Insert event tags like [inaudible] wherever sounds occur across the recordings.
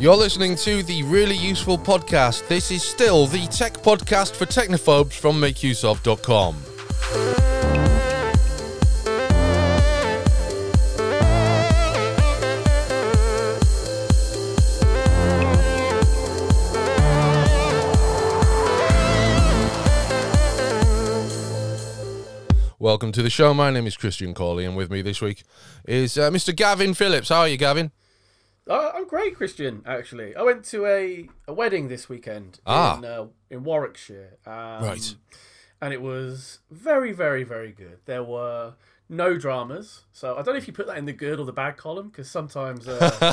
You're listening to the Really Useful Podcast. This is still the tech podcast for technophobes from makeuseof.com. Welcome to the show. My name is Christian Cawley, and with me this week is uh, Mr. Gavin Phillips. How are you, Gavin? Uh, I'm great, Christian. Actually, I went to a, a wedding this weekend Ah. in uh, in Warwickshire. Um, Right. and it was very, very, very good. There were no dramas, so I don't know if you put that in the good or the bad column because sometimes uh,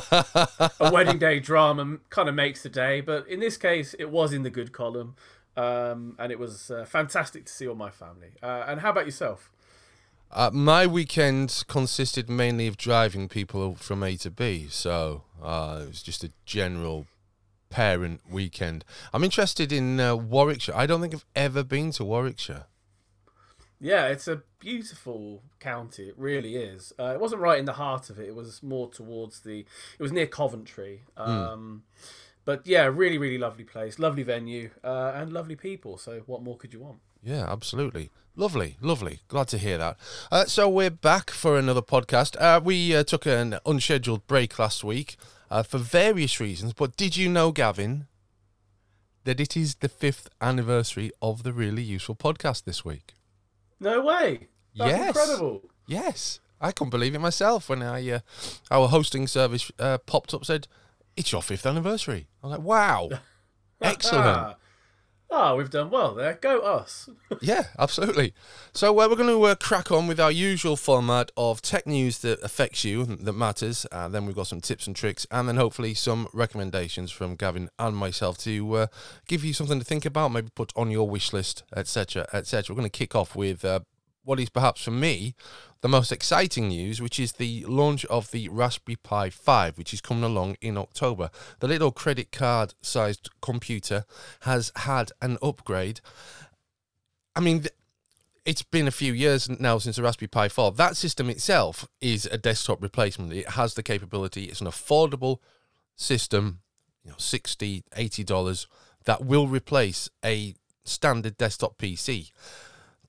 [laughs] a wedding day drama kind of makes the day. But in this case, it was in the good column, um, and it was uh, fantastic to see all my family. Uh, and how about yourself? Uh, my weekend consisted mainly of driving people from A to B, so uh, it was just a general parent weekend. I'm interested in uh, Warwickshire. I don't think I've ever been to Warwickshire. Yeah, it's a beautiful county. It really is. Uh, it wasn't right in the heart of it. It was more towards the. It was near Coventry. Um, But yeah, really, really lovely place, lovely venue, uh, and lovely people. So what more could you want? Yeah, absolutely. Lovely, lovely. Glad to hear that. Uh, so we're back for another podcast. Uh, we uh, took an unscheduled break last week uh, for various reasons, but did you know, Gavin, that it is the fifth anniversary of the Really Useful podcast this week? No way. That's Yes. incredible. Yes, I couldn't believe it myself when I uh, our hosting service uh, popped up said it's your fifth anniversary. I'm like, wow, [laughs] excellent. Ah, we've done well there. Go us. [laughs] yeah, absolutely. So uh, we're going to uh, crack on with our usual format of tech news that affects you that matters. Uh, then we've got some tips and tricks, and then hopefully some recommendations from Gavin and myself to uh, give you something to think about, maybe put on your wish list, etc., etc. We're going to kick off with uh, what is perhaps for me the most exciting news, which is the launch of the Raspberry Pi 5, which is coming along in October. The little credit card sized computer has had an upgrade. I mean, it's been a few years now since the Raspberry Pi 4. That system itself is a desktop replacement. It has the capability, it's an affordable system, you know, 60 $80 that will replace a standard desktop PC.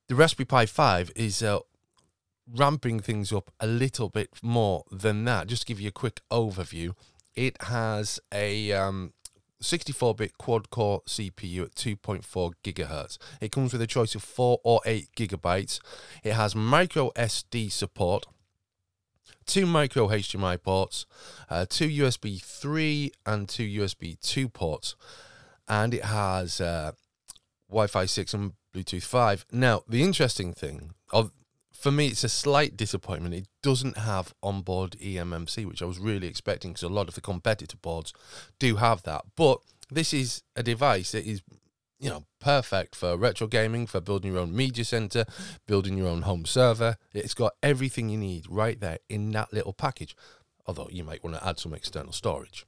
The Raspberry Pi 5 is uh, ramping things up a little bit more than that. Just to give you a quick overview, it has a um, 64-bit quad-core CPU at 2.4 gigahertz. It comes with a choice of 4 or 8 gigabytes. It has micro SD support, two micro HDMI ports, uh, two USB 3 and two USB 2 ports, and it has uh, Wi-Fi 6 and Bluetooth 5. Now, the interesting thing, of, for me, it's a slight disappointment. It doesn't have onboard eMMC, which I was really expecting because a lot of the competitor boards do have that. But this is a device that is, you know, perfect for retro gaming, for building your own media center, building your own home server. It's got everything you need right there in that little package. Although you might want to add some external storage.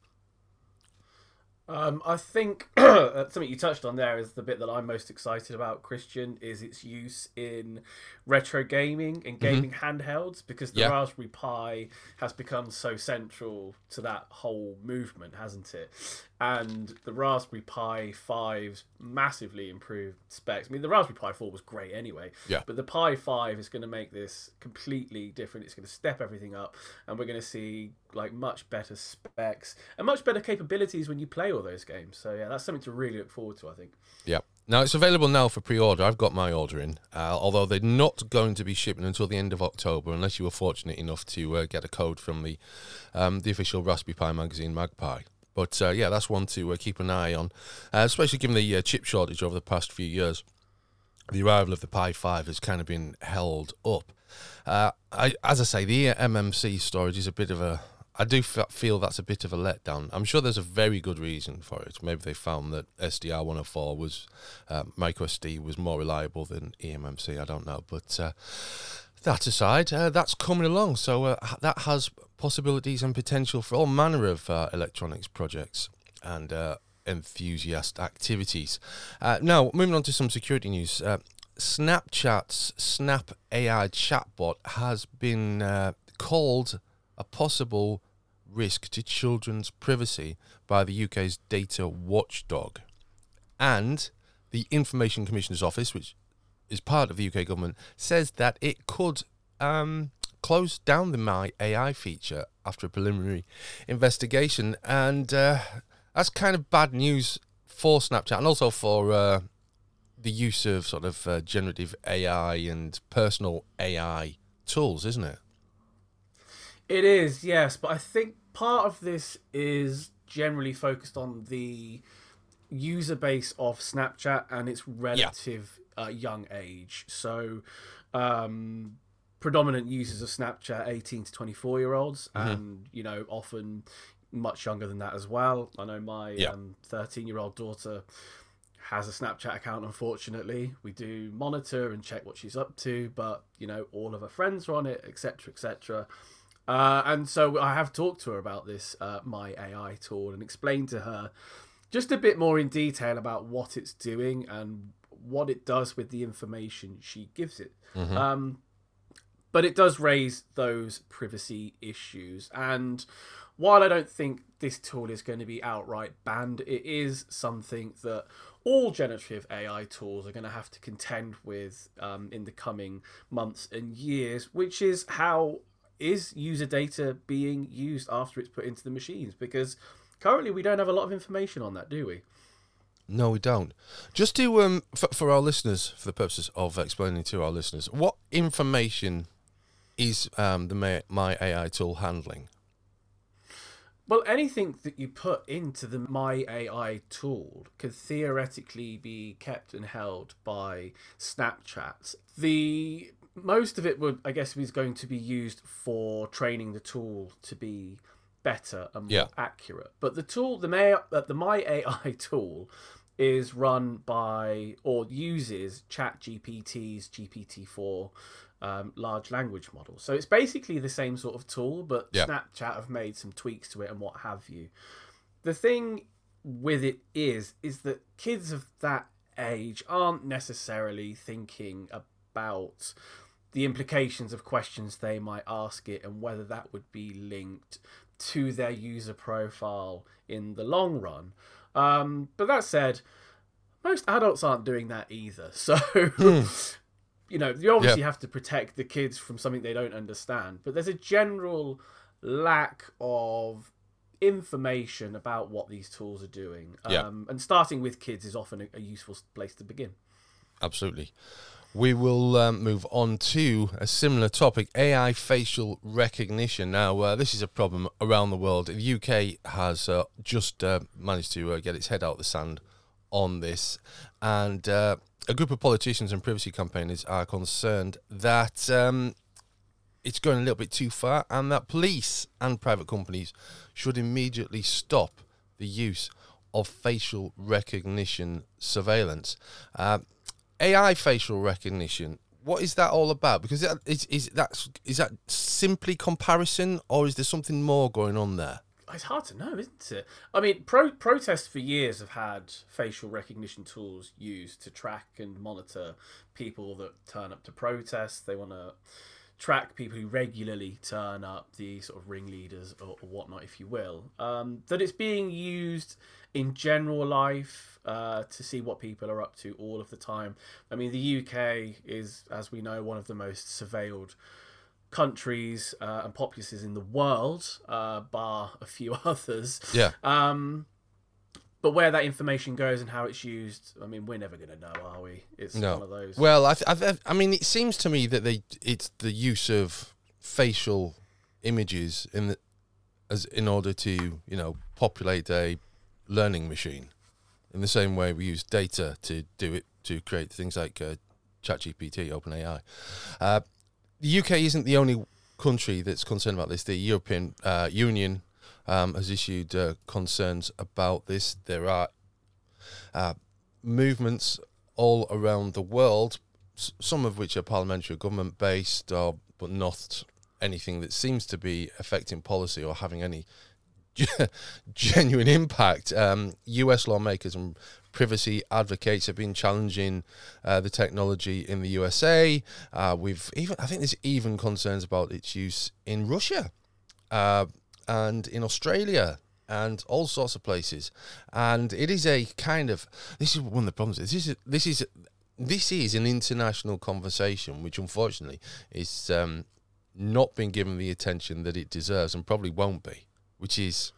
Um, I think [clears throat] something you touched on there is the bit that I'm most excited about, Christian, is its use in retro gaming and gaming handhelds because the Yeah. Raspberry Pi has become so central to that whole movement, hasn't it? And the Raspberry Pi 5's massively improved specs. I mean, the Raspberry Pi 4 was great anyway, Yeah. but the Pi 5 is going to make this completely different. It's going to step everything up, and we're going to see like much better specs and much better capabilities when you play all those games. So yeah, that's something to really look forward to. I think. Yeah. Now it's available now for pre-order. I've got my order in, uh, although they're not going to be shipping until the end of October, unless you were fortunate enough to uh, get a code from the um, the official Raspberry Pi magazine, MagPi. But uh, yeah, that's one to uh, keep an eye on, uh, especially given the uh, chip shortage over the past few years. The arrival of the Pi 5 has kind of been held up. Uh, I, as I say, the MMC storage is a bit of a. I do f- feel that's a bit of a letdown. I'm sure there's a very good reason for it. Maybe they found that SDR 104 was uh, micro was more reliable than eMMC. I don't know, but that aside, uh, that's coming along. So uh, that has possibilities and potential for all manner of uh, electronics projects and uh, enthusiast activities. Uh, now, moving on to some security news. Uh, Snapchat's Snap AI chatbot has been called a possible risk to children's privacy by the UK's data watchdog. And the Information Commissioner's Office, which is part of the UK government, says that it could um, close down the My AI feature after a preliminary investigation. And uh, that's kind of bad news for Snapchat and also for uh, the use of sort of uh, generative AI and personal AI tools, isn't it? It is, yes, but I think part of this is generally focused on the user base of Snapchat and its relative. Uh, young age. So, um, predominant users of Snapchat 18 to 24 year olds, mm-hmm. and you know, often much younger than that as well. I know my 13 yeah. um, year old daughter has a Snapchat account, unfortunately. We do monitor and check what she's up to, but you know, all of her friends are on it, etc. etc. Uh, and so I have talked to her about this uh, My AI tool and explained to her just a bit more in detail about what it's doing and what it does with the information she gives it. Mm-hmm. Um, but it does raise those privacy issues. And while I don't think this tool is going to be outright banned, it is something that all generative AI tools are going to have to contend with um, in the coming months and years, which is how is user data being used after it's put into the machines? Because currently we don't have a lot of information on that, do we? No, we don't. Just to um, for, for our listeners, for the purposes of explaining to our listeners, what information is um, the My, My AI tool handling? Well, anything that you put into the My AI tool could theoretically be kept and held by Snapchat. The most of it would, I guess, is going to be used for training the tool to be better and more yeah. accurate. But the tool, the May, uh, the My AI [laughs] tool, is run by or uses Chat GPT's GPT-4 um, large language model. So it's basically the same sort of tool, but yeah. Snapchat have made some tweaks to it and what have you. The thing with it is, is that kids of that age aren't necessarily thinking about the implications of questions they might ask it and whether that would be linked to their user profile in the long run. Um, but that said, most adults aren't doing that either. [laughs] So, hmm. you know, you obviously have to protect the kids from something they don't understand. But there's a general lack of information about what these tools are doing. Um, And starting with kids is often a, a useful place to begin. Absolutely. We will um, move on to a similar topic AI facial recognition. Now, uh, this is a problem around the world. The UK has uh, just uh, managed to uh, get its head out of the sand on this, and uh, a group of politicians and privacy campaigners are concerned that um, it's going a little bit too far and that police and private companies should immediately stop the use of facial recognition surveillance. AI facial recognition. What is that all about? Because is is that is that simply comparison, or is there something more going on there? It's hard to know, isn't it? I mean, pro- protests for years have had facial recognition tools used to track and monitor people that turn up to protests. They want to track people who regularly turn up, the sort of ringleaders or, or whatnot, if you will. Um, that it's being used in general life uh, to see what people are up to all of the time. I mean, the UK is, as we know, one of the most surveilled countries uh, and populaces in the world, uh, bar a few [laughs] others. Yeah. Um, but where that information goes and how it's used, I mean, we're never going to know, are we? It's no. one of those. Well, I, th- I mean, it seems to me that they it's the use of facial images in the, as in order to you know populate a learning machine in the same way we use data to do it to create things like uh, ChatGPT, OpenAI. Uh, the UK isn't the only country that's concerned about this. The European uh, Union um, has issued uh, concerns about this. There are uh, movements all around the world, s- some of which are parliamentary government based, or but not anything that seems to be affecting policy or having any [laughs] genuine impact. Um, US lawmakers and privacy advocates have been challenging uh, the technology in the USA. Uh, we've even, I think, there's even concerns about its use in Russia. Uh, and in Australia and all sorts of places. And it is a kind of this is one of the problems. This is this is this is an international conversation, which unfortunately is um, not being given the attention that it deserves, and probably won't be. Which is,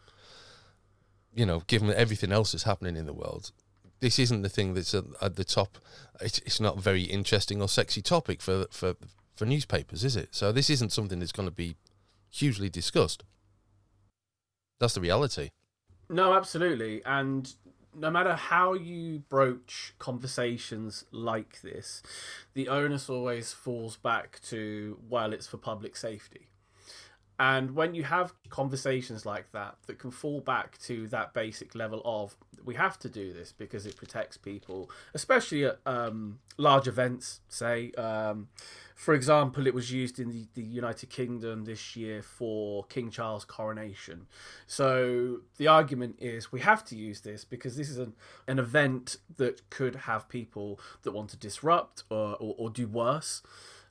you know, given everything else that's happening in the world, this isn't the thing that's at, the top. It's, it's not a very interesting or sexy topic for for for newspapers, is it? So this isn't something that's going to be hugely discussed. That's the reality. No, absolutely. And no matter how you broach conversations like this, the onus always falls back to, well, it's for public safety. And when you have conversations like that, that can fall back to that basic level of we have to do this because it protects people, especially at um, large events. Say, um, for example, it was used in the, the United Kingdom this year for King Charles' coronation. So the argument is we have to use this because this is an, an event that could have people that want to disrupt or, or, or do worse.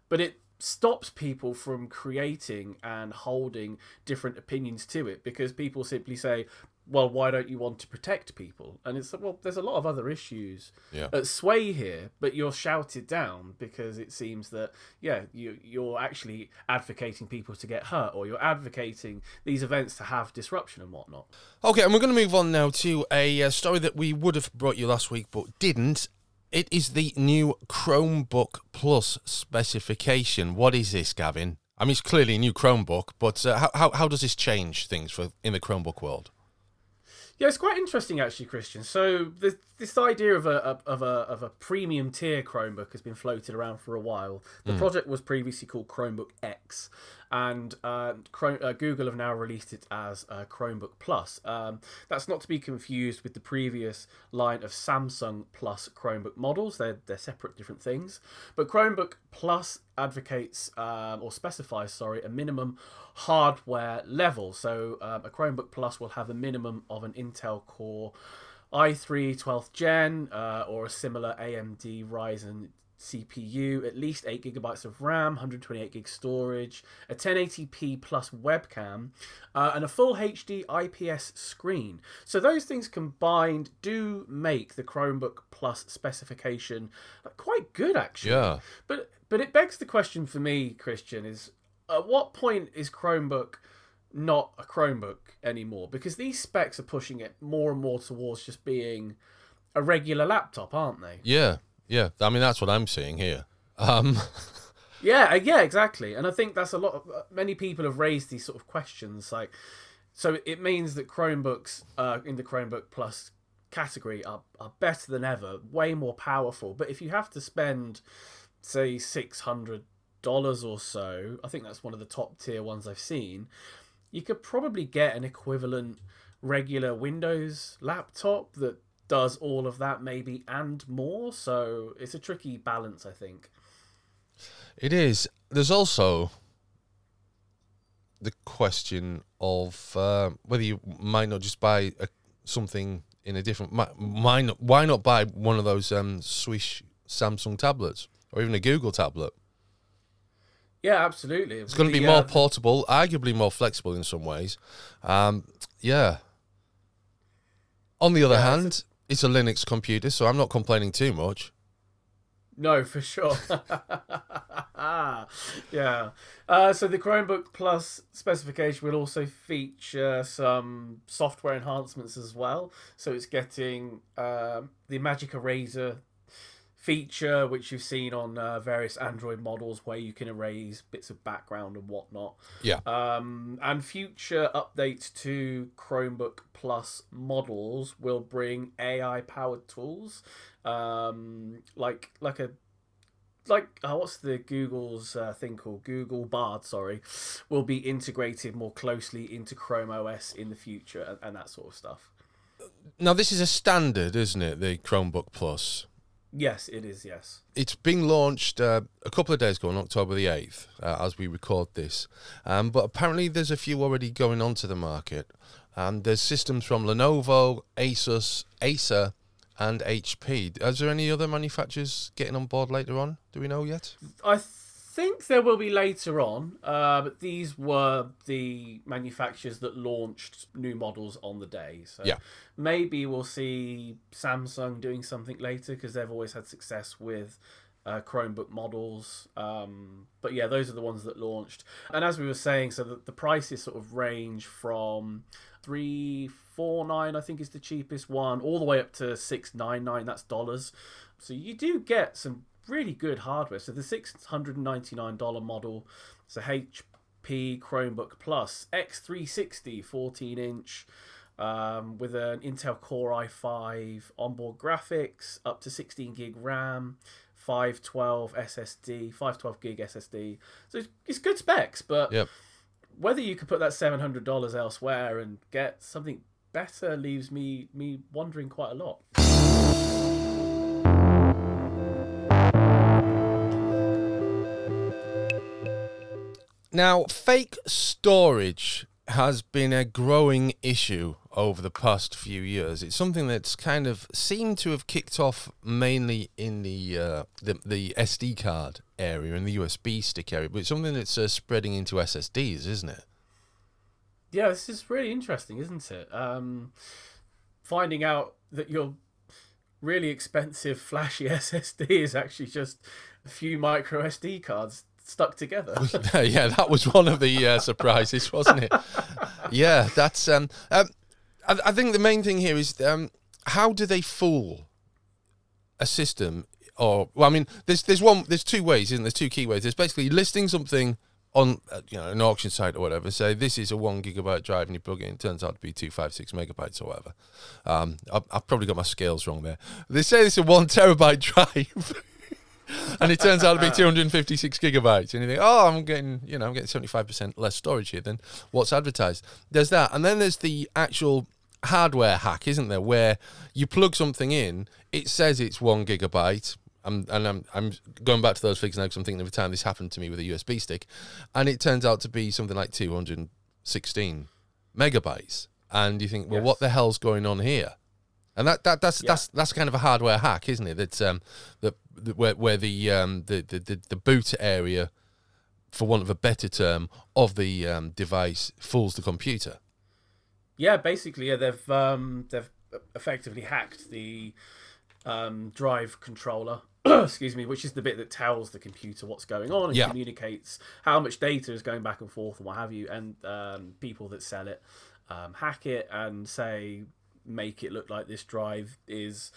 But it stops people from creating and holding different opinions to it because people simply say well why don't you want to protect people and it's well there's a lot of other issues Yeah. at sway here but you're shouted down because it seems that yeah you you're actually advocating people to get hurt or you're advocating these events to have disruption and whatnot Okay, and we're going to move on now to a uh, story that we would have brought you last week but didn't. It is the new Chromebook Plus specification. What is this, Gavin? I mean, it's clearly a new Chromebook, but uh, how, how how does this change things for in the Chromebook world? Yeah, it's quite interesting actually, Christian. So this this idea of a of a of a premium tier Chromebook has been floated around for a while. The project was previously called Chromebook X, and uh, Chrome, uh, Google have now released it as uh, Chromebook Plus. Um, that's not to be confused with the previous line of Samsung Plus Chromebook models. They're they're separate, different things. But Chromebook Plus advocates um, or specifies, sorry, a minimum hardware level. So um, a Chromebook Plus will have a minimum of an Intel Core i3 12th Gen uh, or a similar AMD Ryzen CPU, at least 8 gigabytes of RAM, 128 gig storage, a 1080p plus webcam, uh, and a full HD IPS screen. So those things combined do make the Chromebook Plus specification quite good, actually. Yeah. But but it begs the question for me, Christian, is at what point is Chromebook not a Chromebook anymore? Because these specs are pushing it more and more towards just being a regular laptop, aren't they? Yeah, yeah. I mean, that's what I'm seeing here. Um, [laughs] Yeah, uh, yeah, exactly. And I think that's a lot of uh, many people have raised these sort of questions like so it means that Chromebooks uh, in the Chromebook Plus category are, are better than ever, way more powerful. But if you have to spend say $600 or so, I think that's one of the top tier ones I've seen, you could probably get an equivalent regular Windows laptop that does all of that maybe and more. So it's a tricky balance, I think. It is. There's also the question of uh, whether you might not just buy a, something in a different. not, why not buy one of those um, Swish Samsung tablets or even a Google tablet? Yeah, absolutely. It's going to be more uh, portable, arguably more flexible in some ways. Um, yeah. On the other Yeah, hand, it's a Linux computer, so I'm not complaining too much. No, for sure. [laughs] yeah. Uh, so the Chromebook Plus specification will also feature some software enhancements as well. So it's getting um, the Magic Eraser feature, which you've seen on uh, various Android models, where you can erase bits of background and whatnot. Yeah. Um, and future updates to Chromebook Plus models will bring AI powered tools, um, like like a like uh, what's the Google's uh, thing called Google Bard, sorry, will be integrated more closely into Chrome OS in the future and, and that sort of stuff. Now, this is a standard, isn't it? The Chromebook Plus. Yes, it is. Yes. It's being launched uh, a couple of days ago on October the 8th, uh, as we record this. Um, but apparently, there's a few already going onto the market. Um, there's systems from Lenovo, Asus, Acer, and HP. Is there any other manufacturers getting on board later on? Do we know yet? I think there will be later on, uh, but these were the manufacturers that launched new models on the day. So Yeah. maybe we'll see Samsung doing something later because they've always had success with uh, Chromebook models. Um, but yeah, those are the ones that launched. And as we were saying, so the, the prices sort of range from three four nine, I think is the cheapest one, all the way up to six nine nine. That's dollars. So you do get some really good hardware. So the six hundred and ninety nine dollar model, it's a HP Chromebook Plus X360 14 inch. Um, with an Intel Core i5 onboard graphics, up to 16 gig RAM, 512 SSD, 512 gig SSD. So it's, it's good specs, but Yep. whether you could put that seven hundred dollars elsewhere and get something better leaves me me wondering quite a lot. Now, fake storage has been a growing issue over the past few years. It's something that's kind of seemed to have kicked off mainly in the uh, the, the SD card area and the USB stick area, but it's something that's uh, spreading into SSDs, isn't it? Yeah, this is really interesting, isn't it? Um, finding out that your really expensive flashy [laughs] SSD is actually just a few micro SD cards stuck together. [laughs] yeah, that was one of the uh, [laughs] surprises, wasn't it? yeah, that's. Um, um, I, I think the main thing here is um, how do they fool a system? Or well, I mean, there's there's one there's two ways, isn't there? There's two key ways. There's basically listing something on uh, you know an auction site or whatever. Say this is a one gigabyte drive, and you plug it in. It turns out to be two five six megabytes or whatever. Um, I've, I've probably got my scales wrong there. They say it's a one terabyte [laughs] drive. And it turns out to be 256 gigabytes and you think oh i'm getting you know i'm getting 75% less storage here than what's advertised there's that and then there's the actual hardware hack isn't there where you plug something in it says it's one gigabyte I'm, and I'm, I'm going back to those figures now because I'm thinking of a time this happened to me with a USB stick, and it turns out to be something like 216 megabytes. And you think, well, Yes. what the hell's going on here? And that, that that's Yeah. that's that's kind of a hardware hack, isn't it? That um that, that where where the um the, the, the, the boot area, for want of a better term, of the um, device fools the computer. Yeah, basically, yeah, they've um, they've effectively hacked the um, drive controller. [clears throat] excuse me, which is the bit that tells the computer what's going on and Yeah. communicates how much data is going back and forth and what have you. And um, people that sell it um, hack it and say make it look like this drive is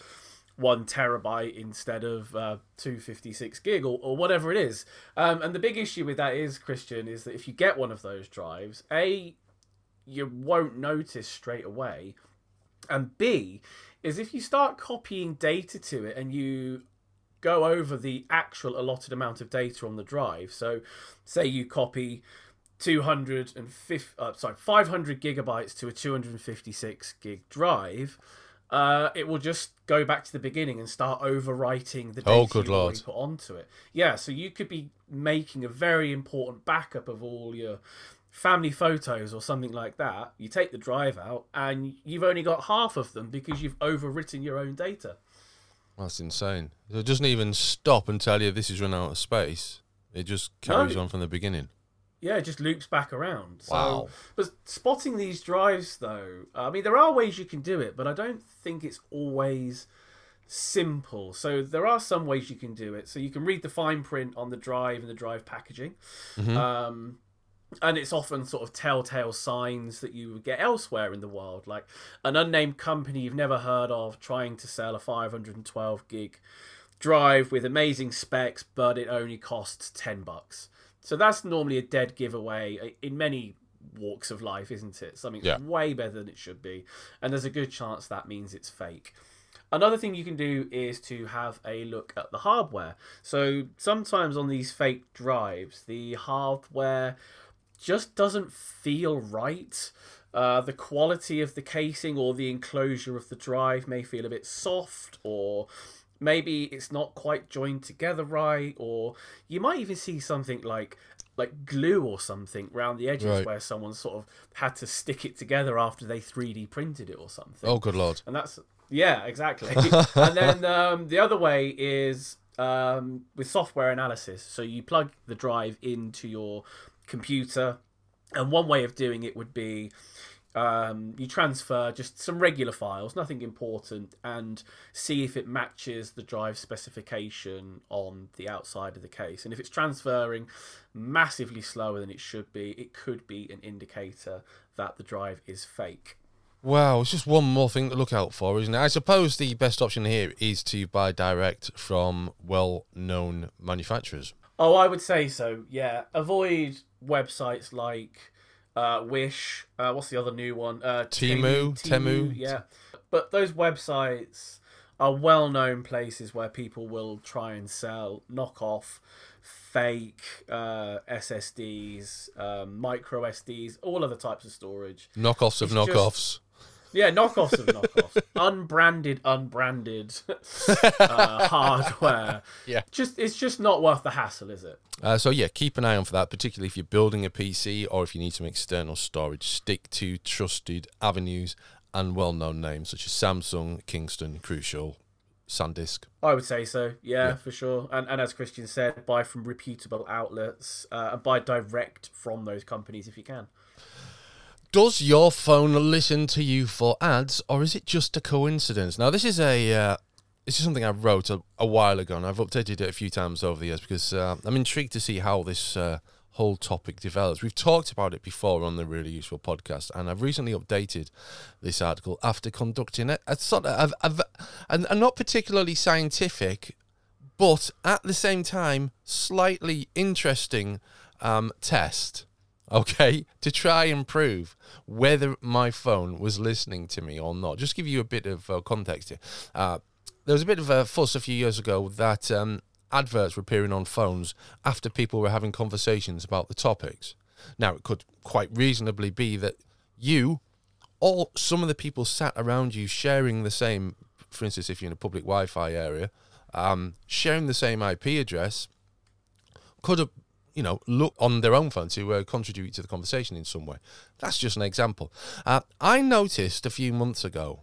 one terabyte instead of uh, 256 gig or, or whatever it is. Um, and the big issue with that is, Christian, is that if you get one of those drives, A, you won't notice straight away. And B, is if you start copying data to it and you go over the actual allotted amount of data on the drive. So, say you copy 250, uh, sorry, 500 gigabytes to a 256 gig drive. Uh, it will just go back to the beginning and start overwriting the data Oh, good lord. put onto it. Yeah, so you could be making a very important backup of all your family photos or something like that. You take the drive out and you've only got half of them because you've overwritten your own data. That's insane. It doesn't even stop and tell you this is run out of space. It just carries No. on from the beginning. Yeah, it just loops back around. So, Wow. But spotting these drives, though, I mean, there are ways you can do it, but I don't think it's always simple. So there are some ways you can do it. So you can read the fine print on the drive and the drive packaging. Um, and it's often sort of telltale signs that you would get elsewhere in the world, like an unnamed company you've never heard of trying to sell a 512 gig drive with amazing specs, but it only costs 10 bucks. So that's normally a dead giveaway uh, in many walks of life, isn't it? Something's Yeah. way better than it should be. And there's a good chance that means it's fake. Another thing you can do is to have a look at the hardware. So sometimes on these fake drives, the hardware just doesn't feel right. Uh, the quality of the casing or the enclosure of the drive may feel a bit soft, or maybe it's not quite joined together right, or you might even see something like like glue or something around the edges Right. where someone sort of had to stick it together after they 3D printed it or something Oh, good lord. and that's yeah exactly [laughs] and then um, the other way is um, with software analysis. So you plug the drive into your computer, and one way of doing it would be um, you transfer just some regular files, nothing important, and see if it matches the drive specification on the outside of the case. And if it's transferring massively slower than it should be, it could be an indicator that the drive is fake. Wow, it's just one more thing to look out for, isn't it? I suppose the best option here is to buy direct from well known manufacturers. Oh, I would say so, yeah. Avoid websites like uh, Wish. Uh, what's the other new one? Uh, Temu, Temu. Yeah, but those websites are well-known places where people will try and sell knockoff, fake uh, SSDs, um, micro SDs, all other types of storage. Knockoffs of It's just- knockoffs. Yeah, knockoffs of knockoffs, [laughs] unbranded, unbranded [laughs] uh, hardware. Yeah. just it's just not worth the hassle, is it? Uh, so yeah, keep an eye on for that, particularly if you're building a PC or if you need some external storage. Stick to trusted avenues and well-known names such as Samsung, Kingston, Crucial, SanDisk. I would say so, yeah, Yeah. for sure. And and as Christian said, buy from reputable outlets uh, and buy direct from those companies if you can. Does your phone listen to you for ads, or is it just a coincidence? Now, this is a uh, this is something I wrote a, a while ago, and I've updated it a few times over the years because uh, I'm intrigued to see how this uh, whole topic develops. We've talked about it before on the Really Useful podcast, and I've recently updated this article after conducting a, a sort of a, a, a not particularly scientific, but at the same time slightly interesting um, test okay, to try and prove whether my phone was listening to me or not. Just give you a bit of uh, context here. Uh, there was a bit of a fuss a few years ago that um, adverts were appearing on phones after people were having conversations about the topics. Now, it could quite reasonably be that you or some of the people sat around you sharing the same, for instance, if you're in a public Wi Fi area, um, sharing the same IP address could have you know, look on their own phone to uh, contribute to the conversation in some way. That's just an example. Uh, I noticed a few months ago,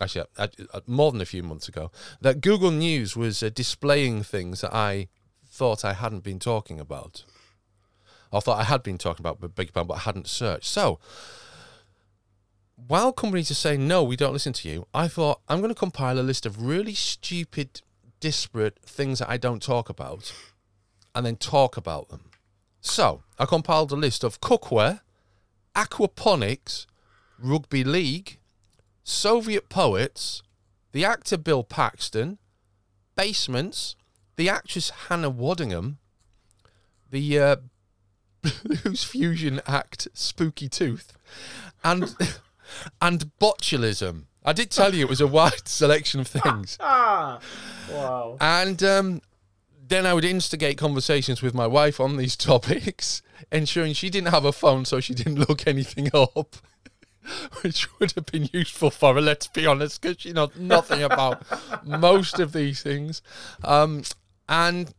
actually, uh, uh, more than a few months ago, that Google News was uh, displaying things that I thought I hadn't been talking about. I thought I had been talking about, big bang, but I hadn't searched. So, while companies are saying no, we don't listen to you, I thought I'm going to compile a list of really stupid, disparate things that I don't talk about and then talk about them. So, I compiled a list of cookware, aquaponics, rugby league, Soviet poets, the actor Bill Paxton, basements, the actress Hannah Waddingham, the uh, [laughs] Blues Fusion act Spooky Tooth, and [laughs] and botulism. I did tell you it was a wide [laughs] selection of things. Ah, wow. And um, then I would instigate conversations with my wife on these [laughs] topics, ensuring she didn't have a phone so she didn't look anything up, [laughs] which would have been useful for her, let's be honest, because she knows nothing about [laughs] most of these things. Um, and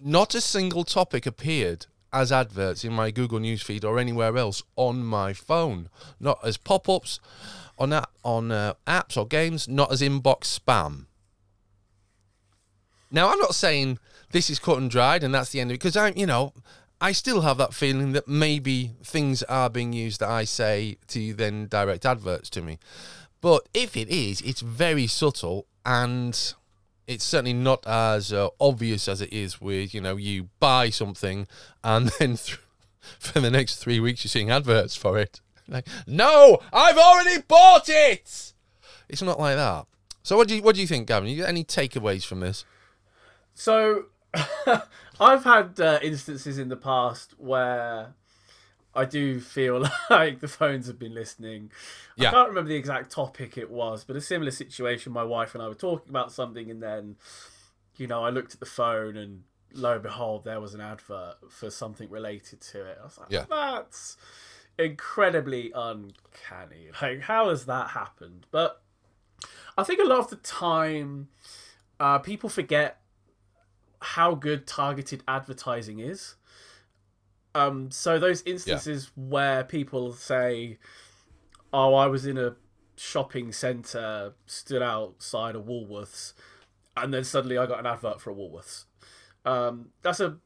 not a single topic appeared as adverts in my Google News feed or anywhere else on my phone, not as pop ups. On, a- on uh, apps or games, not as inbox spam. Now, I'm not saying this is cut and dried and that's the end of it because I'm, you know, I still have that feeling that maybe things are being used that I say to then direct adverts to me. But if it is, it's very subtle and it's certainly not as uh, obvious as it is with, you know, you buy something and [laughs] then th- for the next three weeks you're seeing adverts for it. Like, no, I've already bought it. It's not like that. So what do you what do you think, Gavin? You got any takeaways from this? So, [laughs] I've had uh, instances in the past where I do feel [laughs] like the phones have been listening. Yeah. I can't remember the exact topic it was, but a similar situation. My wife and I were talking about something, and then, you know, I looked at the phone, and lo and behold, there was an advert for something related to it. I was like, Yeah. that's incredibly uncanny. Like, how has that happened? But I think a lot of the time, uh, people forget how good targeted advertising is. Um, so those instances where people say, "Oh, I was in a shopping centre, stood outside a Woolworths, and then suddenly I got an advert for a Woolworths. Um, that's a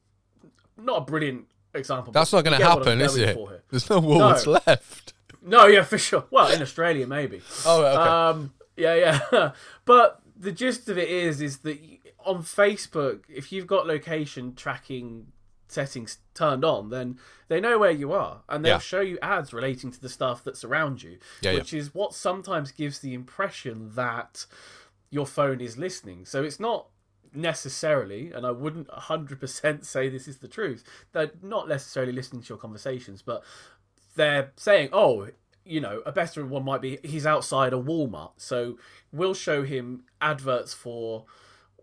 not a brilliant example. That's not going to get what I'm happen, is it? There's no Woolworths left. No, yeah, for sure. Well, in Australia, maybe. Oh, okay. Um, yeah, yeah. [laughs] but the gist of it is, is that on Facebook, if you've got location tracking settings turned on, then they know where you are, and they'll Yeah. show you ads relating to the stuff that's around you, Yeah, yeah. which is what sometimes gives the impression that your phone is listening. So it's not necessarily, and I wouldn't 100% [laughs] say this is the truth, they're not necessarily listening to your conversations, but they're saying, oh, you know, a better one might be he's outside a Walmart, so we'll show him adverts for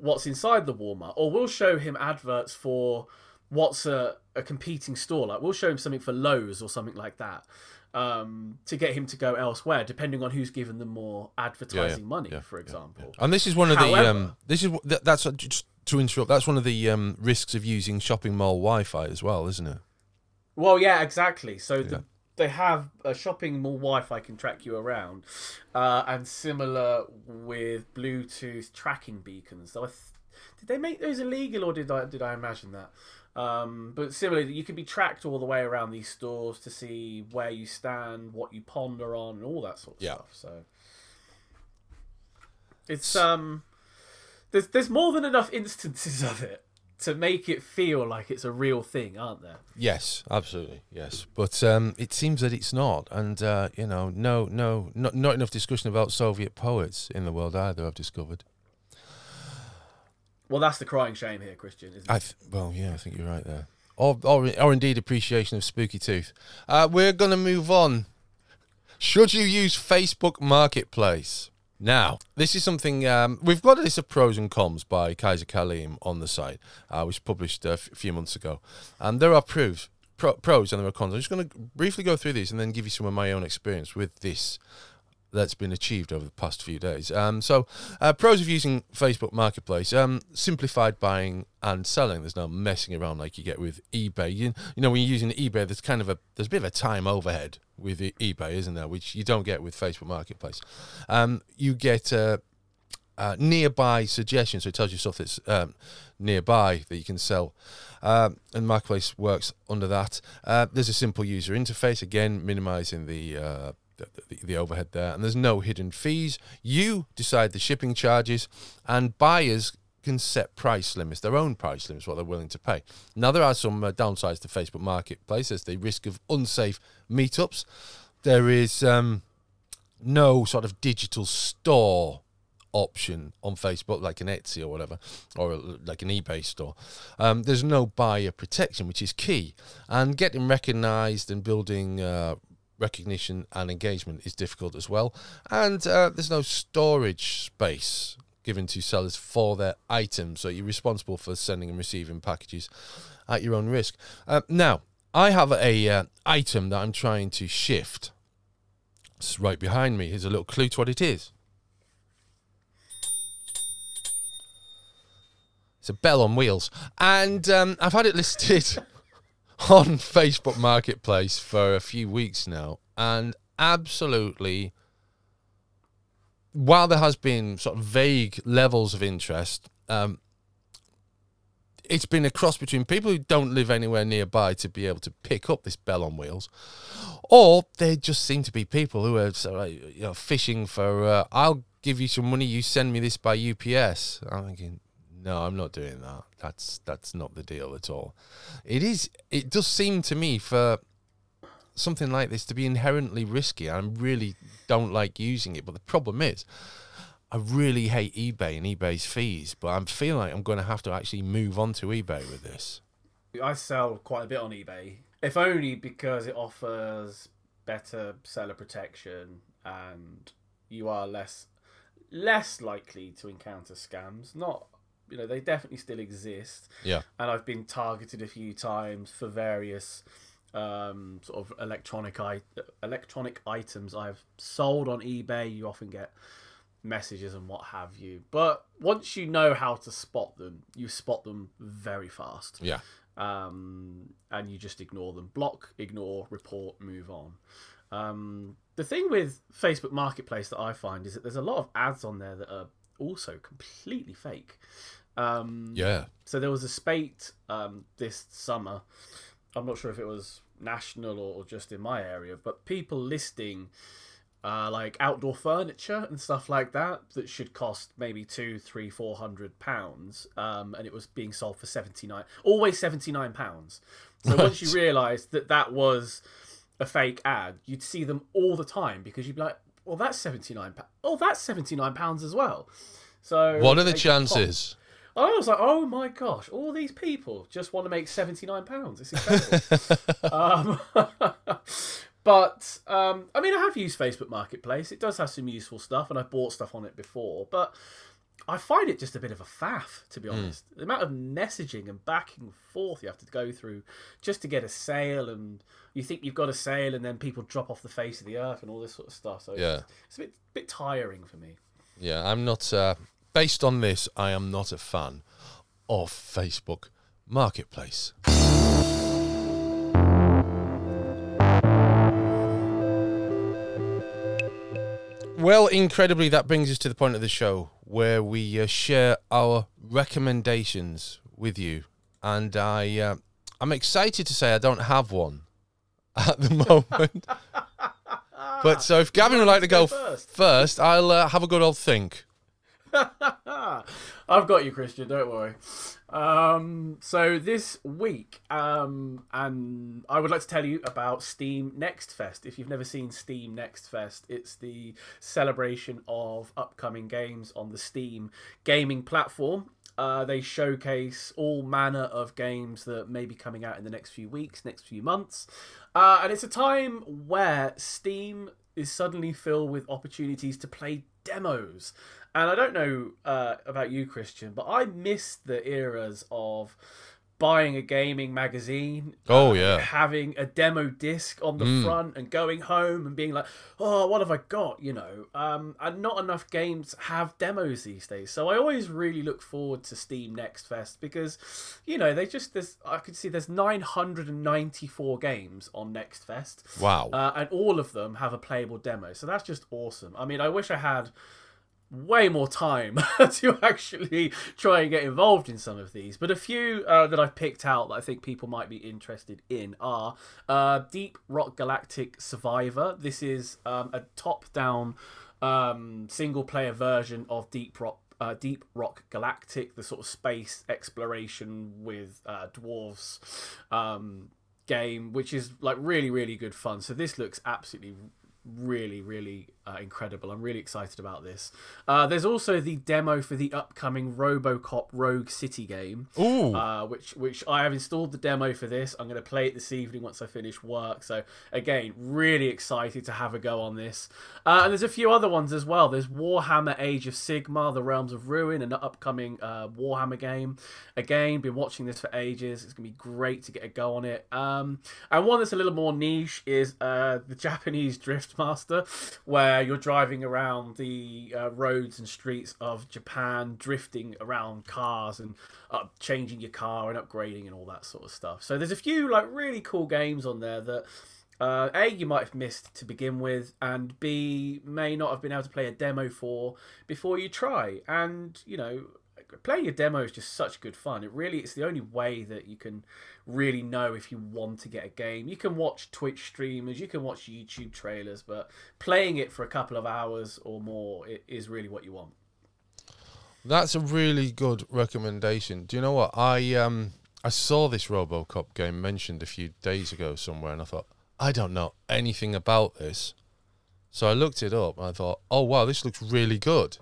what's inside the Walmart, or we'll show him adverts for what's a, a competing store. Like we'll show him something for Lowe's or something like that. Um, to get him to go elsewhere, depending on who's given them more advertising money, yeah, for example. And this is one of the However- um, this is that's just to interrupt. That's one of the um, risks of using shopping mall Wi-Fi as well, isn't it? Well, yeah, exactly. So the, they have a shopping mall Wi-Fi can track you around, uh, and similar with Bluetooth tracking beacons. So I th- did they make those illegal, or did I did I imagine that? Um, but similarly, you can be tracked all the way around these stores to see where you stand, what you ponder on, and all that sort of Yeah. stuff. So it's um, there's there's more than enough instances [laughs] of it to make it feel like it's a real thing, aren't there? Yes, absolutely, yes. But um, it seems that it's not, and uh, you know, no, no, not not enough discussion about Soviet poets in the world either. I've discovered. Well, that's the crying shame here, Christian. Isn't it? I th- well, yeah, I think you're right there. Or, or, or indeed appreciation of Spooky Tooth. Uh, we're going to move on. Should you use Facebook Marketplace? Now, this is something um, we've got a list of pros and cons by Kaiser Kalim on the site, uh, which published a f- few months ago, and there are pros, pro- pros and there are cons. I'm just going to briefly go through these and then give you some of my own experience with this that's been achieved over the past few days. Um, so, uh, pros of using Facebook Marketplace: um, simplified buying and selling. There's no messing around like you get with eBay. You, you know, when you're using eBay, there's kind of a there's a bit of a time overhead with eBay, isn't there? Which you don't get with Facebook Marketplace. Um, you get uh, uh, nearby suggestions, so it tells you stuff that's um, nearby that you can sell. Um, and Marketplace works under that. Uh, there's a simple user interface, again, minimizing the, uh, the, the the overhead there, and there's no hidden fees. You decide the shipping charges, and buyers can set price limits, their own price limits, what they're willing to pay. Now, there are some uh, downsides to Facebook Marketplace. There's the risk of unsafe meetups. There is um, no sort of digital store option on Facebook, like an Etsy or whatever, or like an eBay store. Um, there's no buyer protection, which is key, and getting recognised and building uh, recognition and engagement is difficult as well. And uh, there's no storage space given to sellers for their items, so you're responsible for sending and receiving packages at your own risk. Uh, now, I have a uh, item that I'm trying to shift. It's right behind me. Here's a little clue to what it is. It's a bell on wheels, and um, I've had it listed [laughs] on Facebook Marketplace for a few weeks now, and absolutely, while there has been sort of vague levels of interest, um, it's been a cross between people who don't live anywhere nearby to be able to pick up this bell on wheels, or they just seem to be people who are you know fishing for. Uh, I'll give you some money. You send me this by UPS. I'm thinking, no, I'm not doing that. That's that's not the deal at all. It is. It does seem to me for something like this to be inherently risky. I really don't like using it. But the problem is, I really hate eBay and eBay's fees. But I'm feeling like I'm going to have to actually move on to eBay with this. I sell quite a bit on eBay, if only because it offers better seller protection and you are less less likely to encounter scams. Not, you know, they definitely still exist, Yeah. and I've been targeted a few times for various um, sort of electronic I- electronic items I've sold on eBay. You often get messages and what have you, but once you know how to spot them, you spot them very fast Yeah. um, and you just ignore them. Block, ignore, report, move on. Um, the thing with Facebook Marketplace that I find is that there's a lot of ads on there that are also completely fake. Um, Yeah. so there was a spate um, this summer. I'm not sure if it was national or, or just in my area, but people listing uh, like outdoor furniture and stuff like that that should cost maybe two, three, four hundred pounds, um, and it was being sold for seventy nine, always seventy nine pounds. So [laughs] once you realised that that was a fake ad, you'd see them all the time because you'd be like, "Well, that's seventy nine pounds. Oh, that's seventy nine pounds as well." So What are the chances? I was like, oh my gosh, all these people just want to make seventy nine pounds. It's incredible. [laughs] um, [laughs] but um, I mean, I have used Facebook Marketplace. It does have some useful stuff, and I've bought stuff on it before. But I find it just a bit of a faff, to be honest. The amount of messaging and back and forth you have to go through just to get a sale, and you think you've got a sale, and then people drop off the face of the earth and all this sort of stuff. So Yeah. it's, it's a bit bit tiring for me. Yeah, I'm not. Uh, based on this, I am not a fan of Facebook Marketplace. Well, incredibly, that brings us to the point of the show where we uh, share our recommendations with you, and I, uh, I'm excited to say I don't have one at the [laughs] moment. but so, if Gavin would like to [laughs] go first. first, I'll uh, have a good old think. [laughs] I've got you, Christian. Don't worry. Um, so this week, um, and I would like to tell you about Steam Next Fest. If you've never seen Steam Next Fest, it's the celebration of upcoming games on the Steam gaming platform. Uh, they showcase all manner of games that may be coming out in the next few weeks, next few months, uh, and it's a time where Steam is suddenly filled with opportunities to play demos. And I don't know uh, about you, Christian, but I miss the eras of buying a gaming magazine. Oh, uh, yeah. Having a demo disc on the front and going home and being like, oh, what have I got? You know, um, and not enough games have demos these days. So I always really look forward to Steam Next Fest because, you know, they just, there's, I could see there's 994 games on Next Fest. Wow. Uh, and all of them have a playable demo. So that's just awesome. I mean, I wish I had way more time [laughs] to actually try and get involved in some of these. But a few uh, that I've picked out that I think people might be interested in are uh, Deep Rock Galactic Survivor. This is um, a top down um, single player version of Deep Rock. Uh, Deep Rock Galactic, the sort of space exploration with uh, dwarves um, game, which is like really, really good fun. So this looks absolutely really really uh, incredible. I'm really excited about this. Uh, there's also the demo for the upcoming robocop rogue city game Ooh. uh, which which i have installed the demo for this. I'm going to play it this evening once i finish work. So again really excited to have a go on this. Uh, and there's a few other ones as well. There's warhammer age of Sigmar the realms of ruin an upcoming uh, warhammer game. Again been watching this for ages. It's going to be great to get a go on it. Um, and one that's a little more niche is uh, the japanese drift master where you're driving around the uh, roads and streets of japan drifting around cars and changing your car and upgrading and all that sort of stuff. So there's a few like really cool games on there that uh, a you might have missed to begin with and b may not have been able to play a demo for before you try. And you know playing a demo is just such good fun it really it's the only way that you can really know if you want to get a game you can watch twitch streamers you can watch youtube trailers but playing it for a couple of hours or more is really what you want That's a really good recommendation. Do you know what? I um I saw this RoboCop game mentioned a few days ago somewhere and I thought, I don't know anything about this. So I looked it up and I thought, oh wow, this looks really good.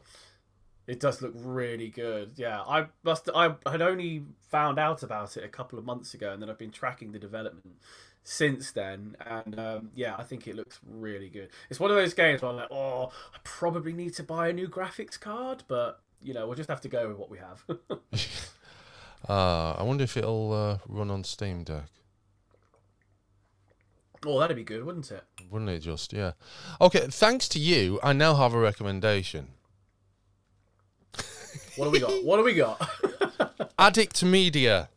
It does look really good. Yeah, I must. I had only found out about it a couple of months ago, and then I've been tracking the development since then. And um, yeah, I think it looks really good. It's one of those games where I'm like, oh, I probably need to buy a new graphics card, but you know, we'll just have to go with what we have. [laughs] [laughs] Uh, I wonder if it'll uh, run on Steam Deck. oh, that'd be good, wouldn't it? Wouldn't it just? Yeah. Okay, thanks to you, I now have a recommendation. What do we got? what do we got? [laughs] Addict Media.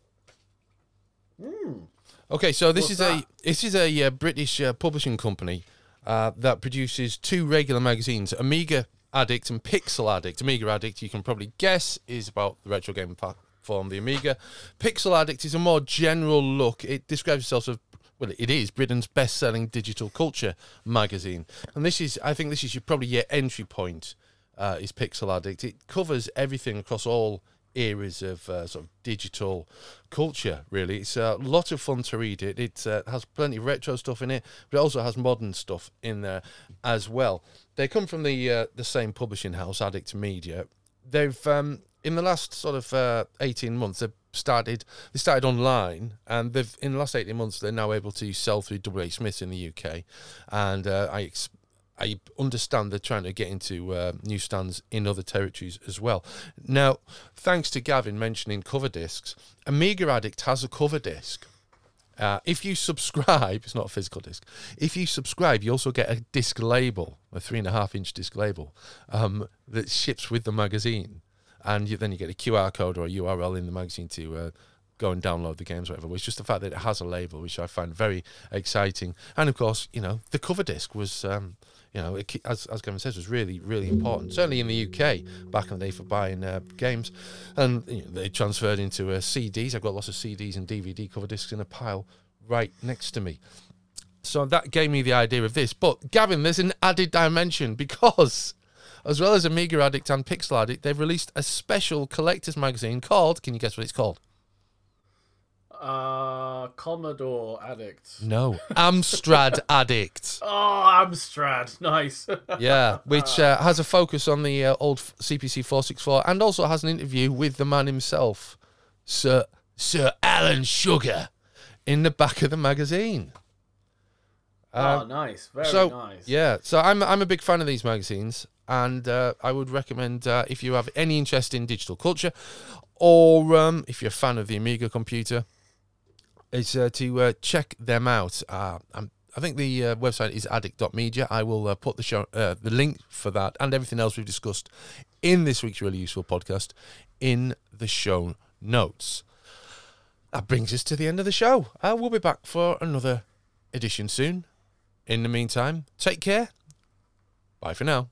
Okay, so this What's is that? a this is a uh, British uh, publishing company uh, that produces two regular magazines, Amiga Addict and Pixel Addict. Amiga Addict, you can probably guess, is about the retro game platform, the Amiga. Pixel Addict is a more general look. It describes itself as well, it is Britain's best-selling digital culture magazine, and this is, I think, this is your, probably your entry point. Uh, is Pixel Addict? It covers everything across all eras of uh, sort of digital culture. Really, it's a lot of fun to read. It it uh, has plenty of retro stuff in it, but it also has modern stuff in there as well. They come from the uh, the same publishing house, Addict Media. They've um, in the last sort of uh, eighteen months they've started they started online and they've in the last 18 months they're now able to sell through WH Smith in the UK and uh, I ex- I understand they're trying to get into uh, newsstands in other territories as well. Now, thanks to Gavin mentioning cover discs, Amiga Addict has a cover disc. Uh, if you subscribe, it's not a physical disc. If you subscribe, you also get a disc label, a three and a half inch disc label um, that ships with the magazine, and you, then you get a QR code or a URL in the magazine to uh, go and download the games, whatever. It's just the fact that it has a label, which I find very exciting. And of course, you know, the cover disc was. Um, you know, it, as as Gavin says, was really really important. Certainly in the UK back in the day for buying uh, games, and you know, they transferred into uh, CDs. I've got lots of CDs and DVD cover discs in a pile right next to me. So that gave me the idea of this. But Gavin, there's an added dimension because, as well as Amiga Addict and Pixel Addict, they've released a special collector's magazine called. Can you guess what it's called? Uh, Commodore Addict. No, Amstrad [laughs] Addict. Oh, Amstrad. Nice. [laughs] yeah, which uh, has a focus on the uh, old CPC 464 and also has an interview with the man himself, Sir Sir Alan Sugar, in the back of the magazine. oh, nice. Very so nice. yeah, so I'm I'm a big fan of these magazines, and uh, I would recommend uh, if you have any interest in digital culture, or um, if you're a fan of the Amiga computer, is uh, to uh, check them out. Uh, I think the uh, website is addict.media. I will uh, put the show, uh, the link for that and everything else we've discussed in this week's really useful podcast in the show notes. That brings us to the end of the show. We'll be back for another edition soon. In the meantime, take care. Bye for now.